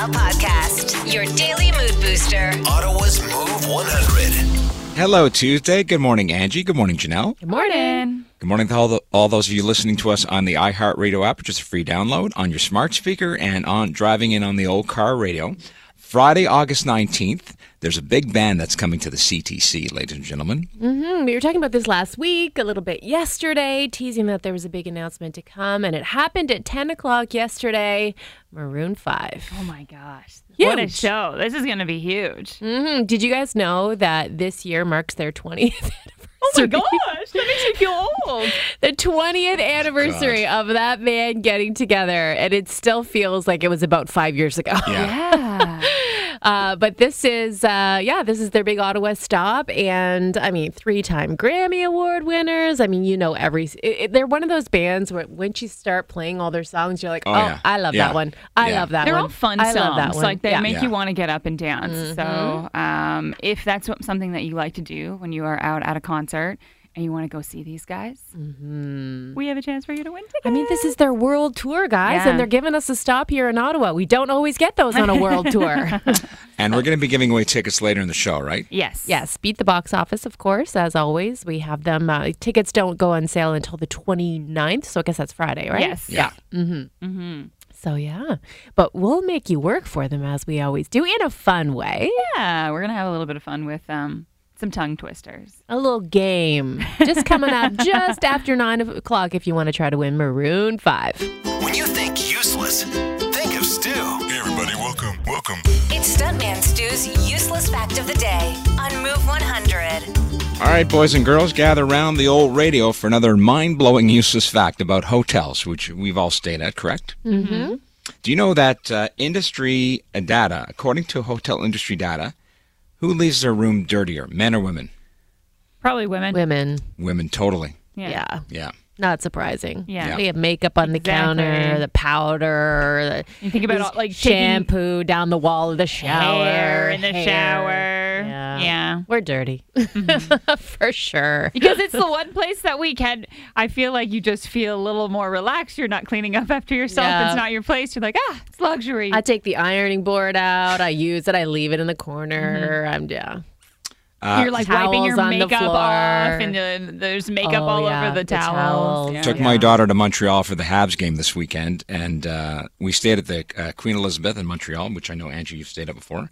Chanel podcast, your daily mood booster. Ottawa's Move 100. Hello, Tuesday. Good morning, Angie. Good morning, Janelle. Good morning. Good morning to all, the, all those of you listening to us on the iHeartRadio app, which is a free download on your smart speaker and on driving in on the old car radio. Friday, August 19th, there's a big band that's coming to the CTC, ladies and gentlemen. Hmm, we were talking about this last week, a little bit yesterday, teasing that there was a big announcement to come, and it happened at 10 o'clock yesterday. Maroon 5. Oh my gosh. What a show. This is going to be huge. hmm Did you guys know that this year marks their 20th anniversary? Oh my gosh. That makes me feel old. the 20th anniversary of that band getting together, and it still feels like it was about five years ago. Yeah. Uh, but this is, uh, yeah, this is their big Ottawa stop. And I mean, three time Grammy Award winners. I mean, you know, every, it, it- they're one of those bands where once you start playing all their songs, you're like, oh, Oh, yeah. I love Yeah. that one. I Yeah. love that one. They're one. all fun I songs. love that one. Like they yeah. make Yeah. you want to get up and dance. So, um, if that's what, something that you like to do when you are out at a concert and you want to go see these guys, we have a chance for you to win tickets. I mean, this is their world tour, guys, Yeah. and they're giving us a stop here in Ottawa. We don't always get those on a world tour. And we're going to be giving away tickets later in the show, right? yes. Yes, beat the box office, of course, as always. We have them. Uh, tickets don't go on sale until the 29th, so I guess that's Friday, right? Yes. Yeah. mm-hmm mm-hmm So, yeah. But we'll make you work for them as we always do in a fun way. Yeah. We're going to have a little bit of fun with um, some tongue twisters. A little game just coming up just after nine o'clock if you want to try to win Maroon 5. When you think useless, think of Stu. Hey everybody, welcome, welcome. It's Stuntman Stu's useless fact of the day on Move 100. All right, boys and girls, gather around the old radio for another mind blowing useless fact about hotels, which we've all stayed at, correct? Mm-hmm. Do you know that uh, industry data, according to hotel industry data, who leaves their room dirtier, men or women? Probably women. Women. Women, totally. Yeah. Yeah. Not surprising. Yeah. They have makeup on the Exactly. counter, the powder, the You think about all, like shampoo down the wall of the shower. hair in the hair. shower. Yeah. yeah. We're dirty. For sure. because it's the one place that we can i feel like you just feel a little more relaxed you're not cleaning up after yourself Yeah. it's not your place you're like ah it's luxury I take the ironing board out. I use it. I leave it in the corner. I'm yeah. Uh, you're like wiping your Towels on the makeup off and then there's makeup Oh, all yeah, over the, the towels, towels. Yeah. Took my daughter to Montreal for the Habs game this weekend, and uh, we stayed at the uh, Queen Elizabeth in Montreal, which I know Angie you've stayed at before.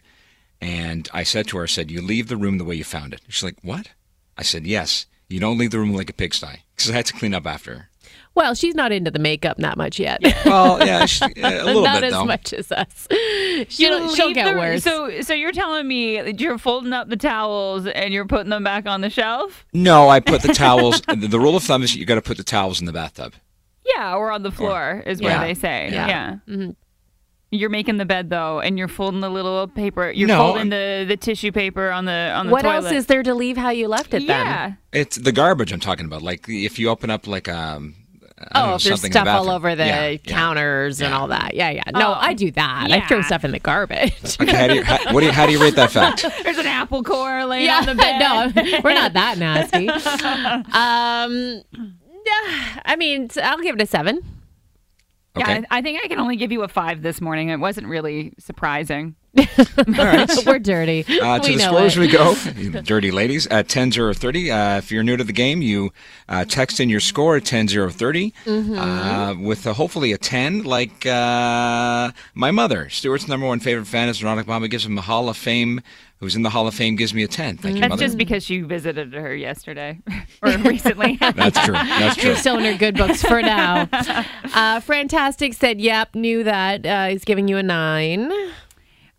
And I said to her, I said, "You leave the room the way you found it." She's like, "What?" I said, "Yes. You don't leave the room like a pigsty," because I had to clean up after her. Well, she's not into the makeup that much yet. Well, yeah, she, a little not bit as much as us. You She'll, she'll get the- worse. So, so you're telling me that you're folding up the towels and you're putting them back on the shelf? No, I put the towels. the, the rule of thumb is you got to put the towels in the bathtub. Yeah, or on the floor is where Yeah. they say. Yeah. Yeah. Mm-hmm. You're making the bed though, and you're folding the little paper. You're No, folding the, the tissue paper on the on the what toilet. else is there to leave how you left it then? Yeah. It's the garbage I'm talking about. Like if you open up like um. I don't Oh, know, if there's something in the stuff all over the Yeah, yeah. counters and Yeah. all that. Yeah, yeah. No, Oh. I do that. I throw stuff in the garbage. Okay, how do you, how, what do you, how do you rate that fact? There's an apple core laying yeah, on the bed. no, we're not that nasty. um, yeah, I mean, I'll give it a seven. Okay. Yeah, I I think I can only give you a five this morning. It wasn't really surprising. we're dirty. Uh, to we the know scores it. we go, you dirty ladies. At 10 0 30. Uh, if you're new to the game, you uh, text in your score at 10 0 30 Mm-hmm. uh, with uh, hopefully a 10, like uh, my mother. Stuart's number one favorite fan is Veronica Mama, gives him the Hall of Fame. Who's in the Hall of Fame gives me a 10. Thank you, That's mother. just because you visited her yesterday or recently. That's true. That's true. You're still in her good books for now. Uh, Fantastic said, yep, knew that. Uh, he's giving you a nine.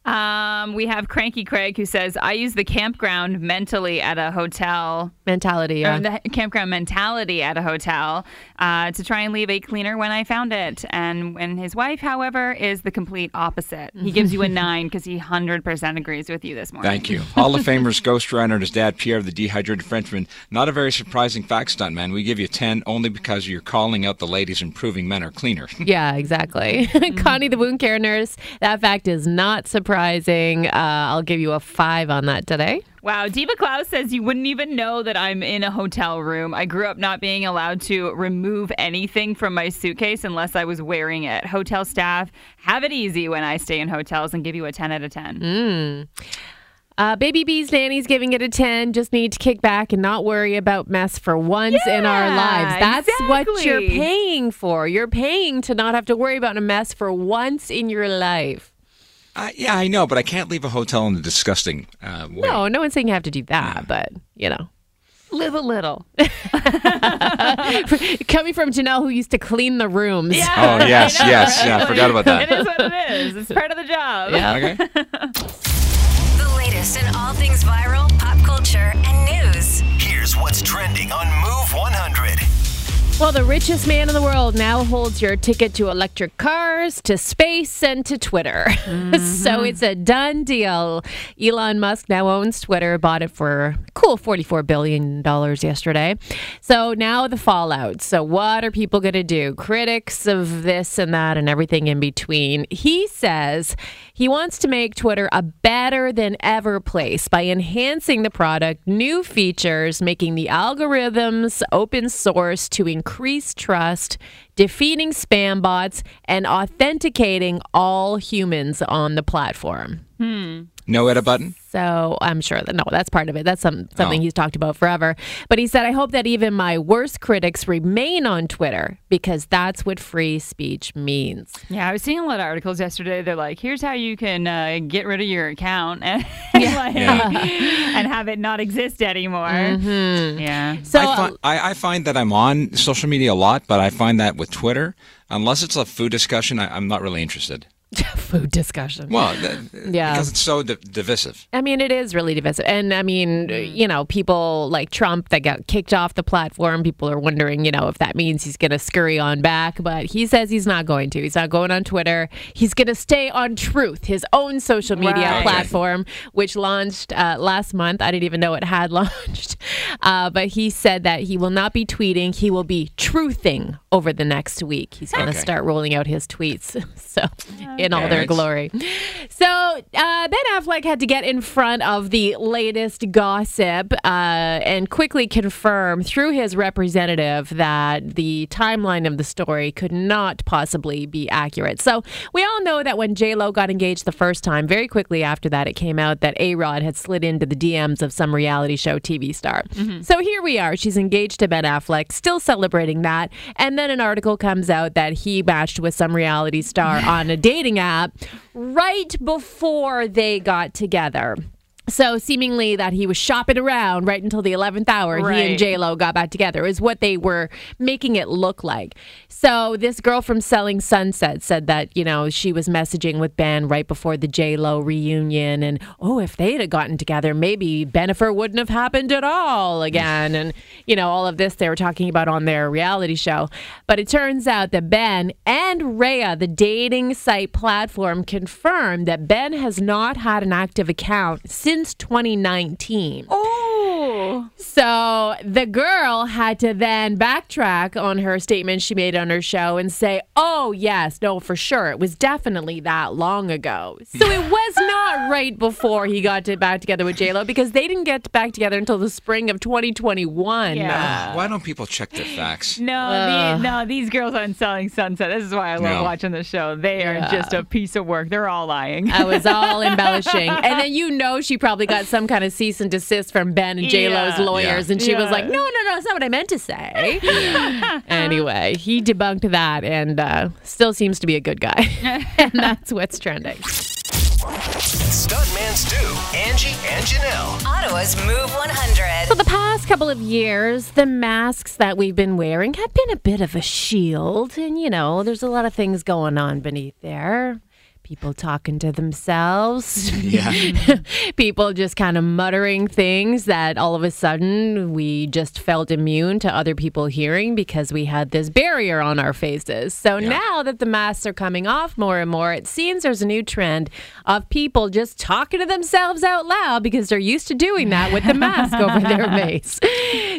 Um, we have Cranky Craig who says, I use the campground mentally at a hotel. Mentality. Or Yeah. the campground mentality at a hotel uh, to try and leave a cleaner when I found it. And when his wife, however, is the complete opposite. He gives you a nine because he 100% agrees with you this morning. Thank you. Hall of Famers Ghost Rider and his dad, Pierre, the dehydrated Frenchman. Not a very surprising fact, stuntman. We give you 10 only because you're calling out the ladies and proving men are cleaner. Yeah, exactly. Connie, the wound care nurse, that fact is not surprising. Surprising. Uh, I'll give you a five on that today. Wow, Diva Klaus says you wouldn't even know that I'm in a hotel room. I grew up not being allowed to remove anything from my suitcase unless I was wearing it. Hotel staff have it easy when I stay in hotels and give you a 10 out of 10. Uh, Baby B's Nanny's giving it a 10. Just need to kick back and not worry about mess for once in our lives. That's what you're paying for. You're paying to not have to worry about a mess for once in your life. Uh, yeah, I know, but I can't leave a hotel in a disgusting uh, way. No, no one's saying you have to do that, but you know. Live a little. Coming from Janelle, who used to clean the rooms. Yeah, Oh, yes, know, yes, yeah, I forgot about that. It is what it is. It's part of the job. Okay. The latest in all things viral, pop culture, and news. Here's what's trending on Move 100. Well, the richest man in the world now holds your ticket to electric cars, to space, and to Twitter. so mm-hmm. it's a done deal. Elon Musk now owns Twitter, bought it for cool $44 billion yesterday. So now the fallout. So, what are people going to do? Critics of this and that and everything in between. He says he wants to make Twitter a better than ever place by enhancing the product, new features, making the algorithms open source to increase trust, defeating spam bots, and authenticating all humans on the platform. No edit button? So I'm sure that no, that's part of it. That's some, something Oh. he's talked about forever. But he said, I hope that even my worst critics remain on Twitter because that's what free speech means. Yeah, I was seeing a lot of articles yesterday. They're like, here's how you can uh, get rid of your account and, like, and have it not exist anymore. Yeah. So I, find, I, I find that I'm on social media a lot, but I find that with Twitter, unless it's a food discussion, I, I'm not really interested. food discussion. Well, th- Yeah. because it's so di- divisive. I mean, it is really divisive. And I mean, you know, people like Trump that got kicked off the platform, people are wondering, you know, if that means he's going to scurry on back. But he says he's not going to. He's not going on Twitter. He's going to stay on Truth, his own social media Right. platform, which launched uh, last month. I didn't even know it had launched. Uh, but he said that he will not be tweeting, he will be truthing over the next week. He's going to Okay. start rolling out his tweets. so, in all Okay. Glory. So uh, Ben Affleck had to get in front of the latest gossip uh, and quickly confirm through his representative that the timeline of the story could not possibly be accurate. So we all know that when J Lo got engaged the first time, very quickly after that, it came out that A Rod had slid into the DMs of some reality show TV star. So here we are. She's engaged to Ben Affleck, still celebrating that. And then an article comes out that he matched with some reality star on a dating app right before they got together. So seemingly that he was shopping around right until the 11th hour. He and Right. J Lo got back together is what they were making it look like. So this girl from Selling Sunset said that you know she was messaging with Ben right before the J Lo reunion, and oh, if they'd have gotten together, maybe Benifer wouldn't have happened at all again, and you know all of this they were talking about on their reality show. But it turns out that Ben and Raya, the dating site platform, confirmed that Ben has not had an active account since 2019. Oh. So the girl had to then backtrack on her statement she made on her show and say, oh, yes, no, for sure. It was definitely that long ago. So it was not right before he got to back together with JLo because they didn't get back together until the spring of 2021. Yeah. Why don't people check their facts? No, the, no, these girls on Selling Sunset. This is why I love No. watching the show. They are Yeah. just a piece of work. They're all lying. I was all embellishing. And then you know she probably got some kind of cease and desist from Ben and J Lo's Yeah. lawyers. And she was like, no, no, no, that's not what I meant to say. anyway, he debunked that and uh, still seems to be a good guy. and that's what's trending. Stuntman Stu, Angie, and Janelle. Ottawa's Move 100. For the past couple of years, the masks that we've been wearing have been a bit of a shield. And, you know, there's a lot of things going on beneath there. People talking to themselves. Yeah. People just kind of muttering things that all of a sudden we just felt immune to other people hearing because we had this barrier on our faces. So now that the masks are coming off more and more, it seems there's a new trend of people just talking to themselves out loud because they're used to doing that with the mask over their face.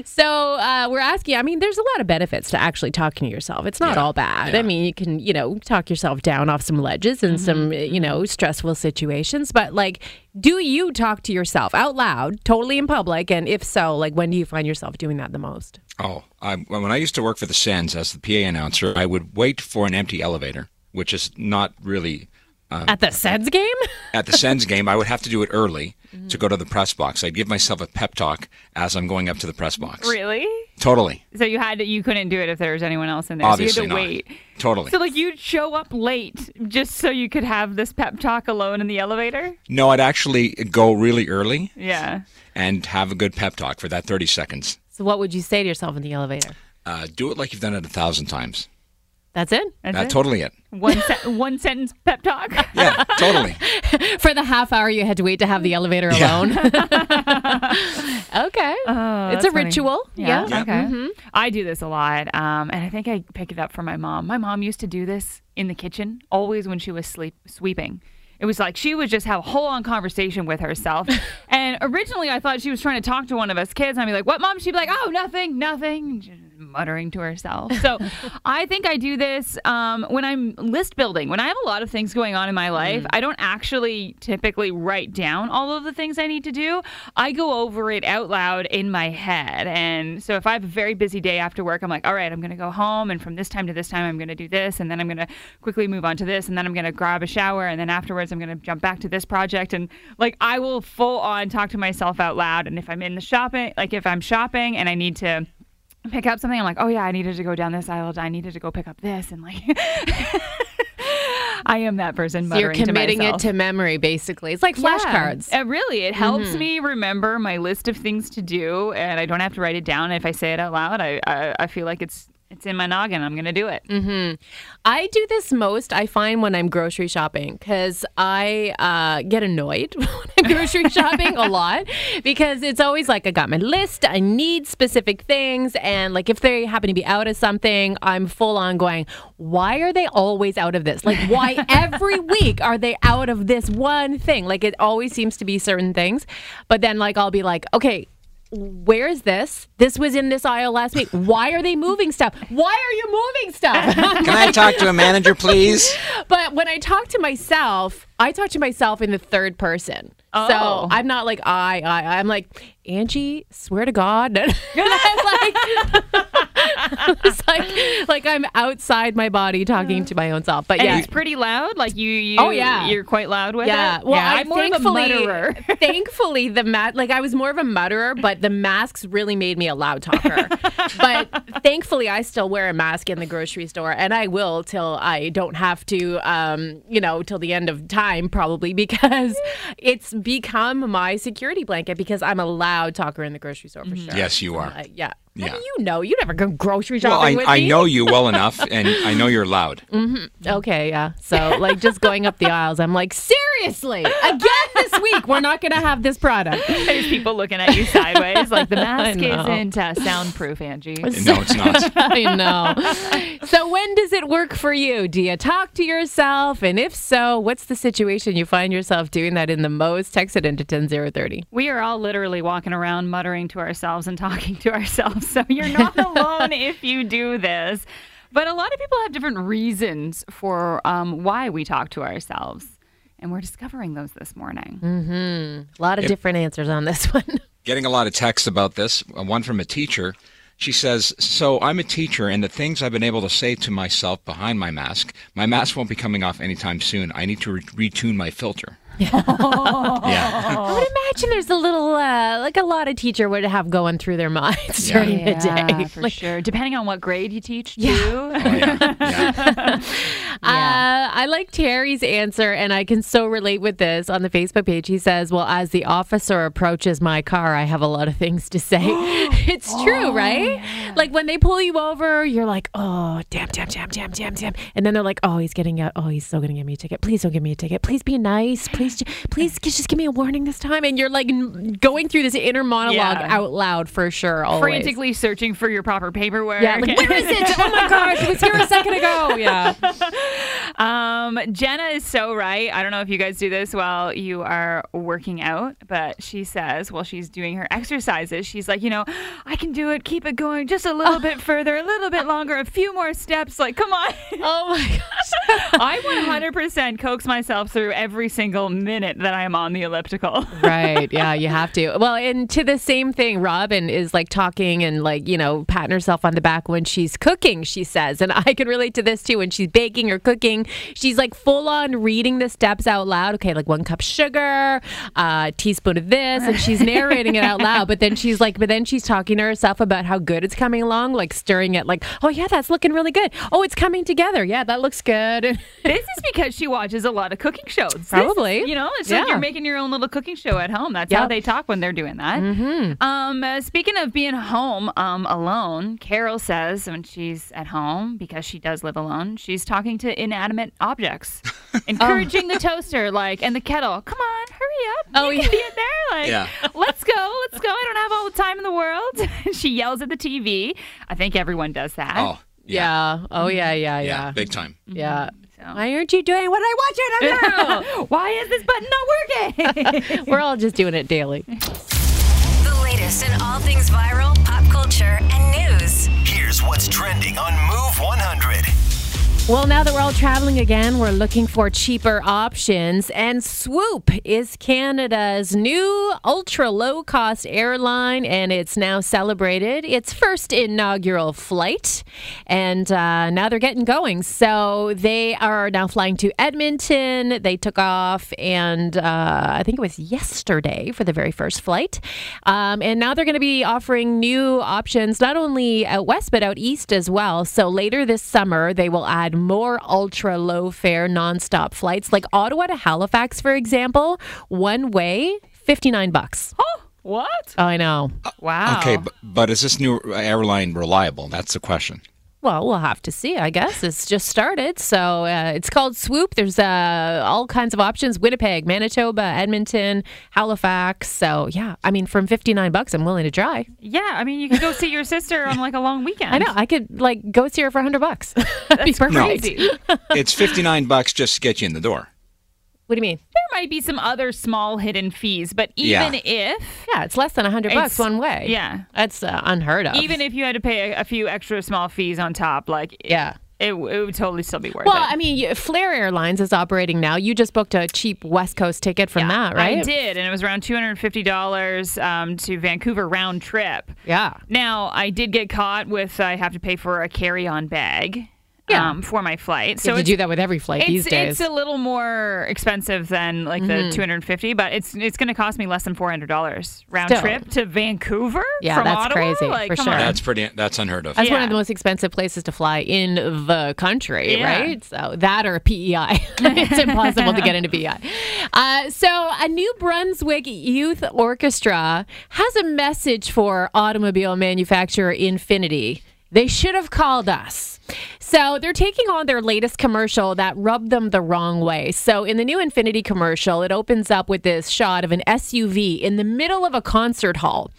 So uh, we're asking, I mean, there's a lot of benefits to actually talking to yourself. It's not Yeah. all bad. Yeah. I mean, you can, you know, talk yourself down off some ledges and some some, you know, stressful situations. But like, do you talk to yourself out loud, totally in public? And if so, like, when do you find yourself doing that the most? Oh, I, when I used to work for the Sens as the PA announcer, I would wait for an empty elevator, which is not really At the Sens game? at the Sens game. I would have to do it early to go to the press box. I'd give myself a pep talk as I'm going up to the press box. Really? Totally, So you had to, you couldn't do it if there was anyone else in there. obviously so you not. had to wait. Totally. So like you'd show up late just so you could have this pep talk alone in the elevator? no, I'd actually go really early Yeah. and have a good pep talk for that 30 seconds. So, what would you say to yourself in the elevator? Uh, do it like you've done it a thousand times. That's it That's That's it? totally it. One se- one sentence pep talk. Yeah, totally. for the half hour you had to wait to have the elevator Yeah. alone. okay, it's a Oh, funny. ritual. Yeah. Yeah. Okay. I do this a lot, um, and I think I pick it up from my mom. My mom used to do this in the kitchen always when she was sleep sweeping. It was like she would just have a whole on conversation with herself. and originally, I thought she was trying to talk to one of us kids. I'd be like, "What, mom?" She'd be like, "Oh, nothing, nothing," just muttering to herself. So, I think I do this um, when I'm list building. When I have a lot of things going on in my life, I don't actually typically write down all of the things I need to do. I go over it out loud in my head. And so, if I have a very busy day after work, I'm like, "All right, I'm going to go home, and from this time to this time, I'm going to do this, and then I'm going to quickly move on to this, and then I'm going to grab a shower, and then afterwards, I'm going to jump back to this project." And like, I will full on talk to myself out loud. And if I'm in the shopping, like if I'm shopping and I need to pick up something, I'm like, oh yeah, I needed to go down this aisle. I needed to go pick up this, and like, I am that person. So you're committing to it to memory, basically. It's like flashcards. Yeah, it really, it helps mm-hmm. me remember my list of things to do, and I don't have to write it down. If I say it out loud, I I, I feel like it's it's in my noggin. I'm gonna do it. Mm-hmm. I do this most, I find, when I'm grocery shopping because I uh, get annoyed when I'm grocery shopping a lot because it's always like I got my list, I need specific things. And like if they happen to be out of something, I'm full on going, why are they always out of this? Like, why every week are they out of this one thing? Like, it always seems to be certain things. But then, like, I'll be like, okay, where is this? This was in this aisle last week. Why are they moving stuff? Why are you moving stuff? Can I talk to a manager, please? But when I talk to myself, I talk to myself in the third person. Oh. So I'm not like I, I. I'm like Angie. Swear to God, and I'm like, it's like like I'm outside my body talking to my own self. But And yeah, it's pretty loud. Like you, you Oh, yeah. you're quite loud with yeah. it. Well, yeah, I I'm more of a thankfully, mutterer. thankfully, the mat like I was more of a mutterer, but the masks really made me a loud talker. but thankfully, I still wear a mask in the grocery store, and I will till I don't have to. Um, you know, till the end of time, probably because it's become my security blanket because I'm a loud talker in the grocery store for sure. Yes, you are. Uh, yeah. How Yeah. do you know? You never go grocery Well, shopping I, with I me. know you well enough, and I know you're loud. Okay, yeah. So like just going up the aisles, I'm like, seriously, again this week, we're not gonna have this product. There's people looking at you sideways. Like the mask isn't uh, soundproof, Angie. No, it's not. I know. So when does it work for you? Do you talk to yourself? And if so, what's the situation you find yourself doing that in the most? Text it into 10030. We are all literally walking around muttering to ourselves and talking to ourselves. So you're not alone if you do this. But a lot of people have different reasons for um, why we talk to ourselves. And we're discovering those this morning. A lot of different answers on this one. Getting a lot of texts about this. uh, One from a teacher. She says, So I'm a teacher, and the things I've been able to say to myself behind my mask, my mask won't be coming off anytime soon. I need to re- retune my filter. Yeah. I would imagine there's a little, uh, like a lot of teacher would have going through their minds during the day. for Like, sure. Depending on what grade you teach, too. Oh, yeah. yeah. Uh, I like Terry's answer, and I can so relate with this on the Facebook page. He says, Well, as the officer approaches my car, I have a lot of things to say. it's true, right? Like when they pull you over, you're like, Oh, damn, damn, damn, damn, damn, damn. And then they're like, Oh, he's getting out. Oh, he's still going to give me a ticket. Please don't give me a ticket. Please be nice. Please, please just give me a warning this time. And you're like going through this inner monologue Yeah. out loud for sure. Always. Frantically searching for your proper paperwork. Yeah, like, where is it? Oh my gosh, it was here a second ago. Yeah. Um, Jenna is so right. I don't know if you guys do this while you are working out, but she says while she's doing her exercises, she's like, you know, I can do it. Keep it going just a little bit further, a little bit longer, a few more steps. Like, come on. Oh my gosh. I 100% coax myself through every single minute that I am on the elliptical. right. Yeah, you have to. Well, and to the same thing, Robin is like talking and like, you know, patting herself on the back when she's cooking, she says. And I can relate to this too. When she's baking or cooking, she's like full on reading the steps out loud. Okay, like one cup sugar, a teaspoon of this, and she's narrating it out loud. But then she's like, but then she's talking to herself about how good it's coming along, like stirring it, like, oh, yeah, that's looking really good. Oh, it's coming together. Yeah, that looks good. this is because she watches a lot of cooking shows. Is- Probably. you know, it's like Yeah. you're making your own little cooking show at home. That's how they talk when they're doing that. Mm-hmm. Um, uh, speaking of being home um, alone, Carol says when she's at home, because she does live alone, she's talking to inanimate objects, encouraging the toaster, like, and the kettle. Come on, hurry up. Oh, you yeah. can be in there. Like, Yeah. let's go, let's go. I don't have all the time in the world. she yells at the TV. I think everyone does that. Oh, yeah. Oh, yeah, yeah, yeah, yeah. big time. Mm-hmm. Yeah. So- Why aren't you doing what I want you to do? Why is this button not working? We're all just doing it daily. The latest in all things viral, pop culture, and news. Here's what's trending on Move 100. Well, now that we're all traveling again, we're looking for cheaper options. And Swoop is Canada's new ultra low cost airline, and it's now celebrated its first inaugural flight. And uh, now they're getting going. So they are now flying to Edmonton. They took off, and uh, I think it was yesterday for the very first flight. Um, and now they're going to be offering new options, not only out west, but out east as well. So later this summer, they will add more ultra low fare nonstop flights, like Ottawa to Halifax, for example, one way, 59 bucks. oh, what? I know. Uh, wow. Okay, but, but is this new airline reliable? That's the question. Well, we'll have to see, I guess. It's just started. So uh, it's called Swoop. There's uh, all kinds of options Winnipeg, Manitoba, Edmonton, Halifax. So, yeah, I mean, from 59 bucks, I'm willing to try. Yeah, I mean, you could go see your sister on like a long weekend. I know. I could like go see her for 100 bucks. That'd be perfect. Crazy. it's 59 bucks just to get you in the door. What do you mean? There might be some other small hidden fees, but even Yeah. if, Yeah, it's less than a 100 bucks It's- one way. yeah. That's uh, unheard of. even if you had to pay a, a few extra small fees on top, like Yeah. it, it would totally still be worth it. Well, it. I mean, you- Flair Airlines is operating now. You just booked a cheap West Coast ticket from that, right? I did, and it was around two hundred and fifty dollars um, to Vancouver round trip. Yeah. Now, I did get caught with I have to pay for a carry-on bag Yeah. um, for my flight. So So you do that with every flight it's, these days. Mm-hmm. it's a little more expensive than like the 250, but it's it's going to cost me less than $400 round Still. trip to Vancouver Yeah, from that's Ottawa? crazy, Like, for sure. on. That's pretty. That's unheard of. That's one of the most expensive places to fly in the country, Yeah. right? So that or PEI. it's impossible to get into PEI. Uh, so a New Brunswick Youth Orchestra has a message for automobile manufacturer Infiniti. They should have called us. So they're taking on their latest commercial that rubbed them the wrong way. So in the new Infiniti commercial, it opens up with this shot of an SUV in the middle of a concert hall.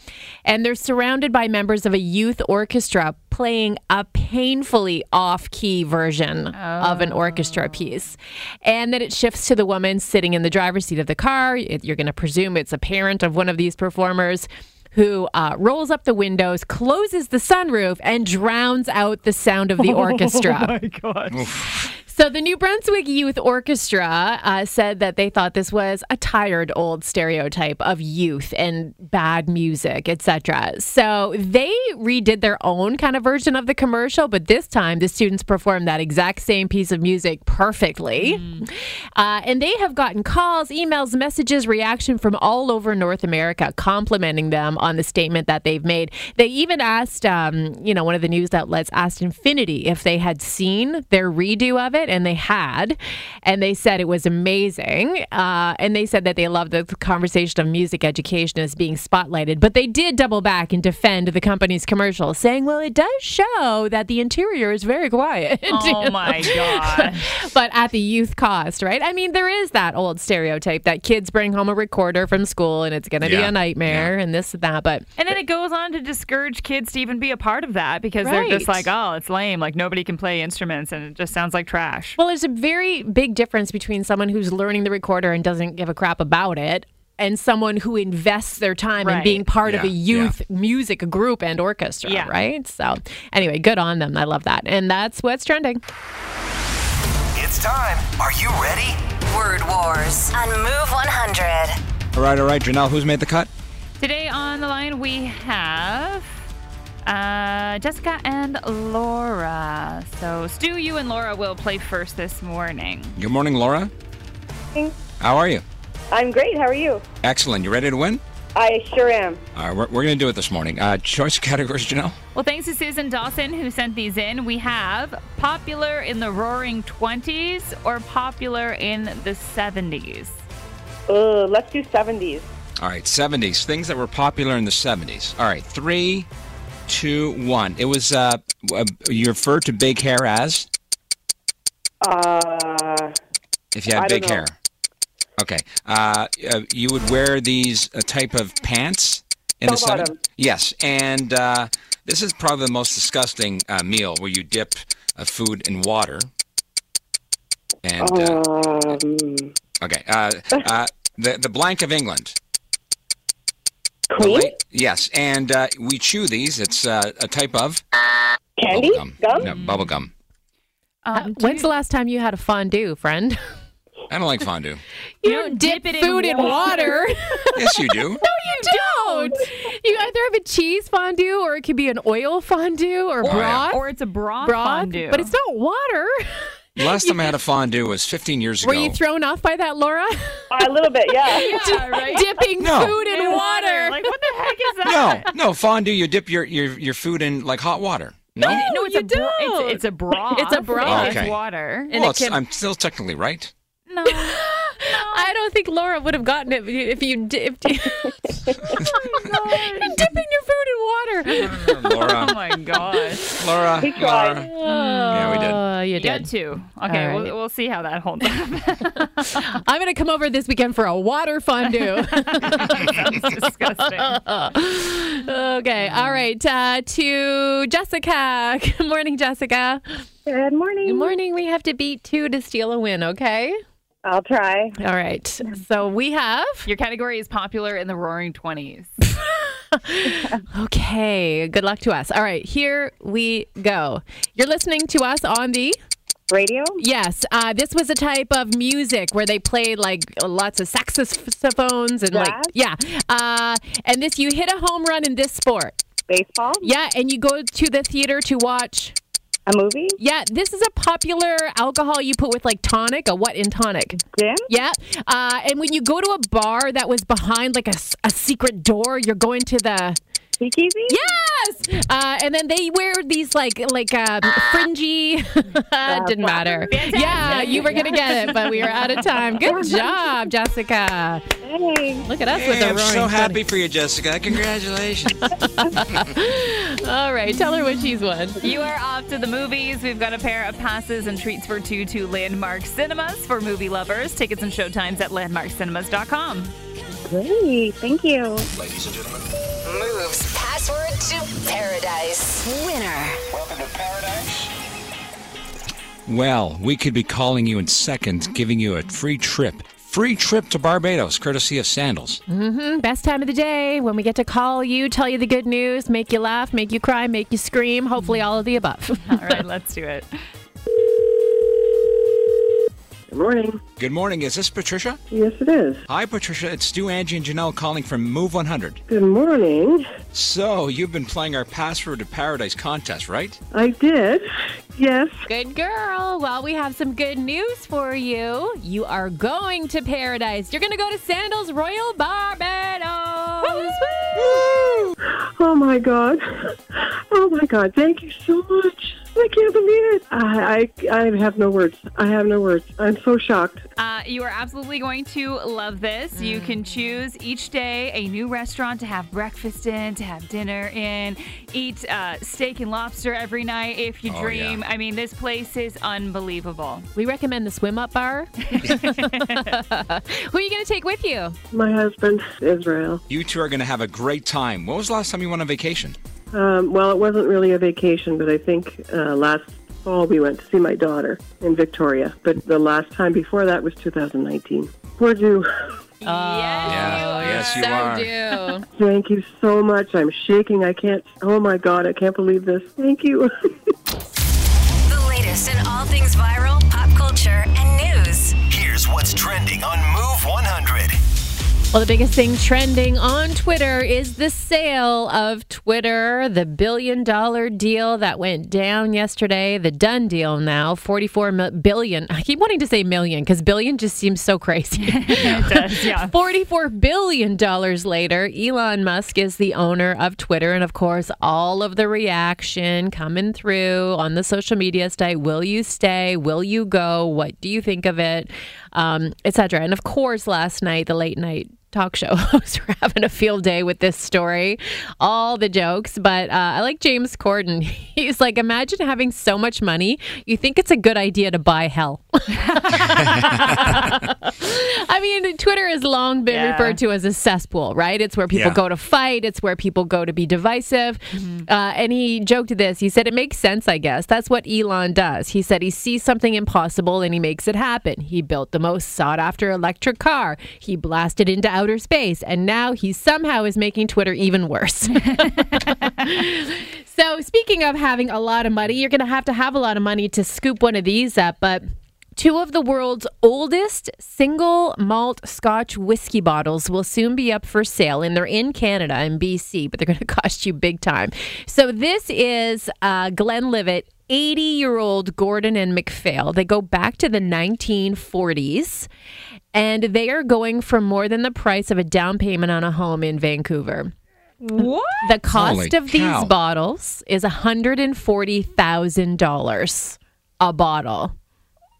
And they're surrounded by members of a youth orchestra playing a painfully off key version of an orchestra oh. piece. And then it shifts to the woman sitting in the driver's seat of the car. You're going to presume it's a parent of one of these performers who uh, rolls up the windows, closes the sunroof, and drowns out the sound of the orchestra. Oh my God. So the New Brunswick Youth Orchestra uh, said that they thought this was a tired old stereotype of youth and bad music, etc. So they redid their own kind of version of the commercial, but this time the students performed that exact same piece of music perfectly. Uh, and they have gotten calls, emails, messages, reaction from all over North America complimenting them on the statement that they've made. They even asked, um, you know, one of the news outlets asked Infiniti if they had seen their redo of it, and they had. And they said it was amazing. Uh, and they said that they loved the conversation of music education as being spotlighted. But they did double back and defend the company's commercial, saying, well, it does show that the interior is very quiet. Oh my God. but at the youth cost, right? I mean, there is that old stereotype that kids bring home a recorder from school and it's going to be a nightmare and this and that. But And then it goes on to discourage kids to even be a part of that because they're just like, oh, it's lame. Like nobody can play instruments and it just sounds like trash. Well, there's a very big difference between someone who's learning the recorder and doesn't give a crap about it. And someone who invests their time in being part of a Yeah, youth music group and orchestra, Yeah. right? So, anyway, good on them. I love that. And that's what's trending. It's It's time. Are you ready? Word Wars on Move 100. All right, all right, Janelle, who's made the cut? Today on the line we have uh, Jessica and Laura. So Stu, you and Laura will play first this morning. Good morning, Laura. How are you? I'm great. How are you? Excellent. You ready to win? I sure am. All right, we're, we're going to do it this morning. Uh, choice categories, Janelle? Well, thanks to Susan Dawson who sent these in. We have popular in the roaring 20s or popular in the 70s. Uh, let's do 70s. All right, 70s. Things that were popular in the 70s. All right, three, two, one. It was, uh, uh, you refer to big hair as? Uh, If you had I big hair. Okay. Uh, uh, you would wear these uh, type of pants in the Bell 70s? bottom. Yes, and uh, this is probably the most disgusting uh, meal where you dip uh, food in water. And, uh, um, okay. Uh, uh, the, the blank of England. The Queen? la- yes, and uh, we chew these. It's uh, a type of Candy? bubble Gum? No, bubble gum. Um, When's you- the last time you had a fondue, friend? I don't like fondue. You, don't dip it in food in water. yes, you do. No, you don't. You either have a cheese fondue or it could be an oil fondue or, yeah. broth. or it's a broth, broth, fondue. but it's not water. Last time I had a fondue was 15 years ago. Were you thrown off by that, Laura? a little bit, yeah. yeah, right? Dipping No. food in In water. Like, what the heck is that? no no fondue. You dip your, your, your food in like hot water. No. No, it's you a bro- don't. it's, it's a broth. It's a broth. It's Okay. water. And well, it can- I'm still technically right. No. I don't think Laura would have gotten it if you dipped. You're dipping your food in water. Oh my gosh. Laura, He tried. Laura. Yeah, we did. Oh, you You did. too. Okay, All we'll, we'll see how that holds up. I'm going to come over this weekend for a water fondue. Sounds disgusting. okay. All right. Uh, to Jessica. Good morning, Jessica. Good morning. Good morning. We have to beat two to steal a win, okay? I'll try. All right. So we have. Your category is popular in the roaring 20s. Okay. Good luck to us. All right. Here we go. You're listening to us on the. Radio? Yes, uh, this was a type of music where they played like lots of saxophones and like yeah. Uh, and this you hit a home run in this sport. Baseball? Yeah, and you go to the theater to watch. A movie? Yeah, this is a popular alcohol you put with like tonic. A what in tonic? Gin? Yeah, uh, and when you go to a bar that was behind like a, a secret door, you're going to the Speakeasy? yes, uh, and then they wear these like like um, fringy. Didn't matter. Yeah, you were gonna get it, but we were out of time. Good job, Jessica. Hey. Look at us Hey, with the I'm roaring so happy twenty. for you, Jessica. Congratulations. All right, tell her what she's won. You are off to the movies. We've got a pair of passes and treats for two to Landmark Cinemas for movie lovers. Tickets and showtimes at landmarkcinemas.com. Great. Thank you. Ladies and gentlemen, Move's password to paradise. Winner. welcome to paradise. well, we could be calling you in seconds, giving you a free trip. Free trip to Barbados, courtesy of Sandals. Mm-hmm. Best time of the day when we get to call you, tell you the good news, make you laugh, make you cry, make you scream. Hopefully, all of the above. All right, let's do it. Good morning. Good morning. Is this Patricia? Yes, it is. Hi, Patricia. It's Stu, Angie, and Janelle calling from Move 100. Good morning. So, you've been playing our Password to Paradise contest, right? I did. Yes. Good girl. Well, we have some good news for you. You are going to paradise. You're going to go to Sandals Royal Barbados. Oh my God. Oh my God. Thank you so much. I can't believe it. I, I, I have no words. I have no words. I'm so shocked. Uh, you are absolutely going to love this. You can choose each day a new restaurant to have breakfast in, to have dinner in, eat uh, steak and lobster every night if you Oh, dream. yeah. I mean, this place is unbelievable. We recommend the swim up bar. Who are you going to take with you? My husband, Israel. You two are going to have a great time. When was the last time you went on vacation? Um, well, it wasn't really a vacation, but I think uh, last fall we went to see my daughter in Victoria. But the last time before that was 2019. We're due. yes, yeah, you yes, you are. Thank you so much. I'm shaking. I can't. Oh my God, I can't believe this. Thank you. the latest in all things viral, pop culture, and news. Here's what's trending on Move 100. Well, the biggest thing trending on Twitter is the sale of Twitter, the billion dollar deal that went down yesterday, the done deal now, 44 mil- I keep wanting to say million because billion just seems so crazy. It does, yeah. $44 billion later, Elon Musk is the owner of Twitter. And of course, all of the reaction coming through on the social media site. Will you stay? Will you go? What do you think of it? Um, Etc. And of course, last night, the late night talk show hosts were having a field day with this story, all the jokes. But uh, I like James Corden. He's like, imagine having so much money, you think it's a good idea to buy hell. I mean, Twitter has long been Yeah. referred to as a cesspool, right? It's where people Yeah. go to fight, it's where people go to be divisive. Uh, and he joked this. He said, It makes sense, I guess. That's what Elon does. He said he sees something impossible and he makes it happen. He built the most sought after electric car, he blasted into outer space, and now he somehow is making Twitter even worse. So, speaking of having a lot of money, you're going to have to have a lot of money to scoop one of these up. But two of the world's oldest single malt Scotch whiskey bottles will soon be up for sale, and they're in Canada and BC, but they're going to cost you big time. So, this is uh, Glenlivet. 80 year old Gordon and MacPhail. They go back to the 1940s and they are going for more than the price of a down payment on a home in Vancouver. What? The cost Holy of cow. these bottles is $140,000 a bottle.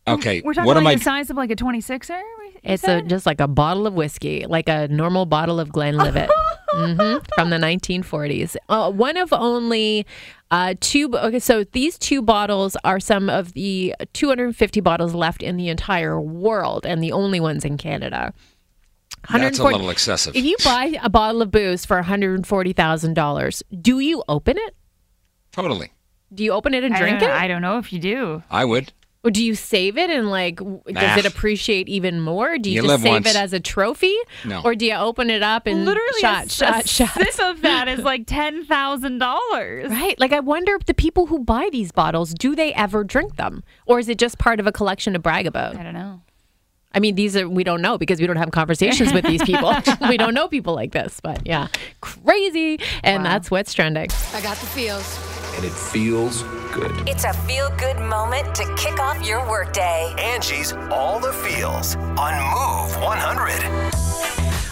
Okay, We're talking what am like I? the size of like a 26er? It's a, just like a bottle of whiskey, like a normal bottle of Glenlivet hmm from the 1940s. Uh, one of only uh, two. Okay, so these two bottles are some of the 250 bottles left in the entire world, and the only ones in Canada. That's a little excessive. If you buy a bottle of booze for $140,000, do you open it? Totally, Do you open it and I drink don't, it? I don't know if you do. I would. Or do you save it and like w- does Nah. it appreciate even more? Do you, You just live save once. it as a trophy? No. Or do you open it up and Literally, shot, a, shot, a shot? sip of that is like ten thousand dollars. Right. Like I wonder if the people who buy these bottles, do they ever drink them? Or is it just part of a collection to brag about? I don't know. I mean, these are we don't know because we don't have conversations with these people. we don't know people like this, but yeah. Crazy. And that's what's trending. I got the feels. And it feels good. It's a feel good moment to kick off your workday. Angie's All the Feels on Move 100.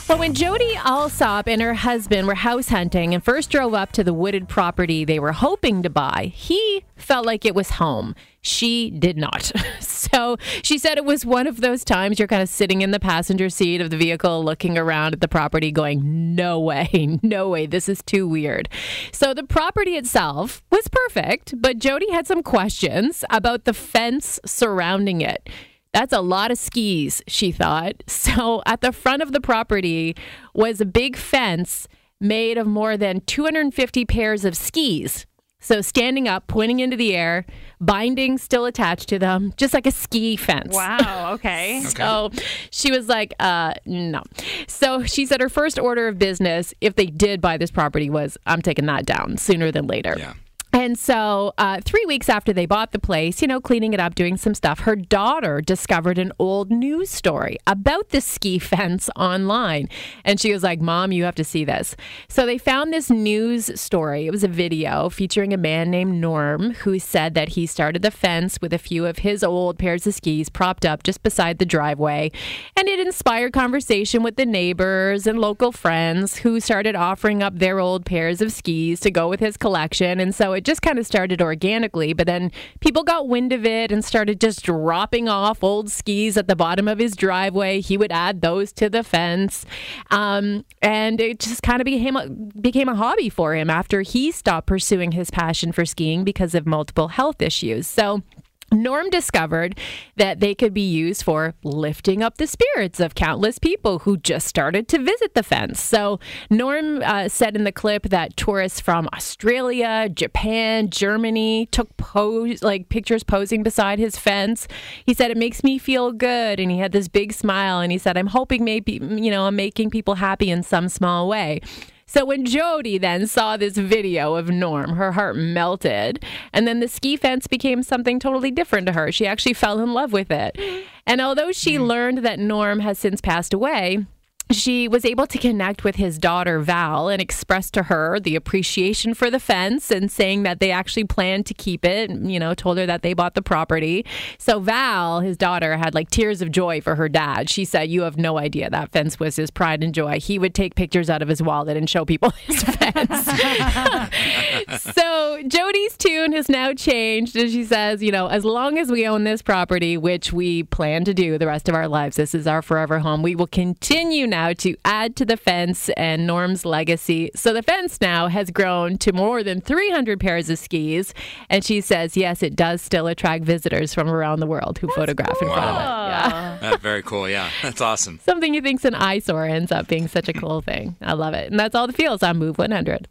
Well, when Jody Alsop and her husband were house hunting and first drove up to the wooded property they were hoping to buy, he felt like it was home. She did not. So she said it was one of those times you're kind of sitting in the passenger seat of the vehicle looking around at the property going, no way, no way, this is too weird. So the property itself was perfect, but Jody had some questions about the fence surrounding it. That's a lot of skis, she thought. So at the front of the property was a big fence made of more than 250 pairs of skis. So standing up, pointing into the air, bindings still attached to them, just like a ski fence. Wow. Okay. So she was like, uh, no. So she said her first order of business, if they did buy this property, was I'm taking that down sooner than later. Yeah. And so, uh, three weeks after they bought the place, you know, cleaning it up, doing some stuff, her daughter discovered an old news story about the ski fence online. And she was like, Mom, you have to see this. So, they found this news story. It was a video featuring a man named Norm who said that he started the fence with a few of his old pairs of skis propped up just beside the driveway. And it inspired conversation with the neighbors and local friends who started offering up their old pairs of skis to go with his collection. And so it just kind of started organically, but then people got wind of it and started just dropping off old skis at the bottom of his driveway. He would add those to the fence. Um, and it just kind of became a, became a hobby for him after he stopped pursuing his passion for skiing because of multiple health issues. So Norm discovered that they could be used for lifting up the spirits of countless people who just started to visit the fence. So, Norm uh, said in the clip that tourists from Australia, Japan, Germany took pose like pictures posing beside his fence. He said it makes me feel good, and he had this big smile. And he said, "I'm hoping maybe you know I'm making people happy in some small way." So when Jody then saw this video of Norm, her heart melted. And then the ski fence became something totally different to her. She actually fell in love with it. And although she mm. learned that Norm has since passed away, she was able to connect with his daughter Val and express to her the appreciation for the fence and saying that they actually planned to keep it. You know, told her that they bought the property. So Val, his daughter, had like tears of joy for her dad. She said, "You have no idea that fence was his pride and joy. He would take pictures out of his wallet and show people his fence." so Jody's tune has now changed, and she says, "You know, as long as we own this property, which we plan to do the rest of our lives, this is our forever home. We will continue now." To add to the fence and Norm's legacy. So the fence now has grown to more than 300 pairs of skis. And she says, yes, it does still attract visitors from around the world who photograph in front of it. Yeah. That's very cool. Yeah, that's awesome. Something you think's an eyesore ends up being such a cool thing. I love it. And that's all the feels on Move 100.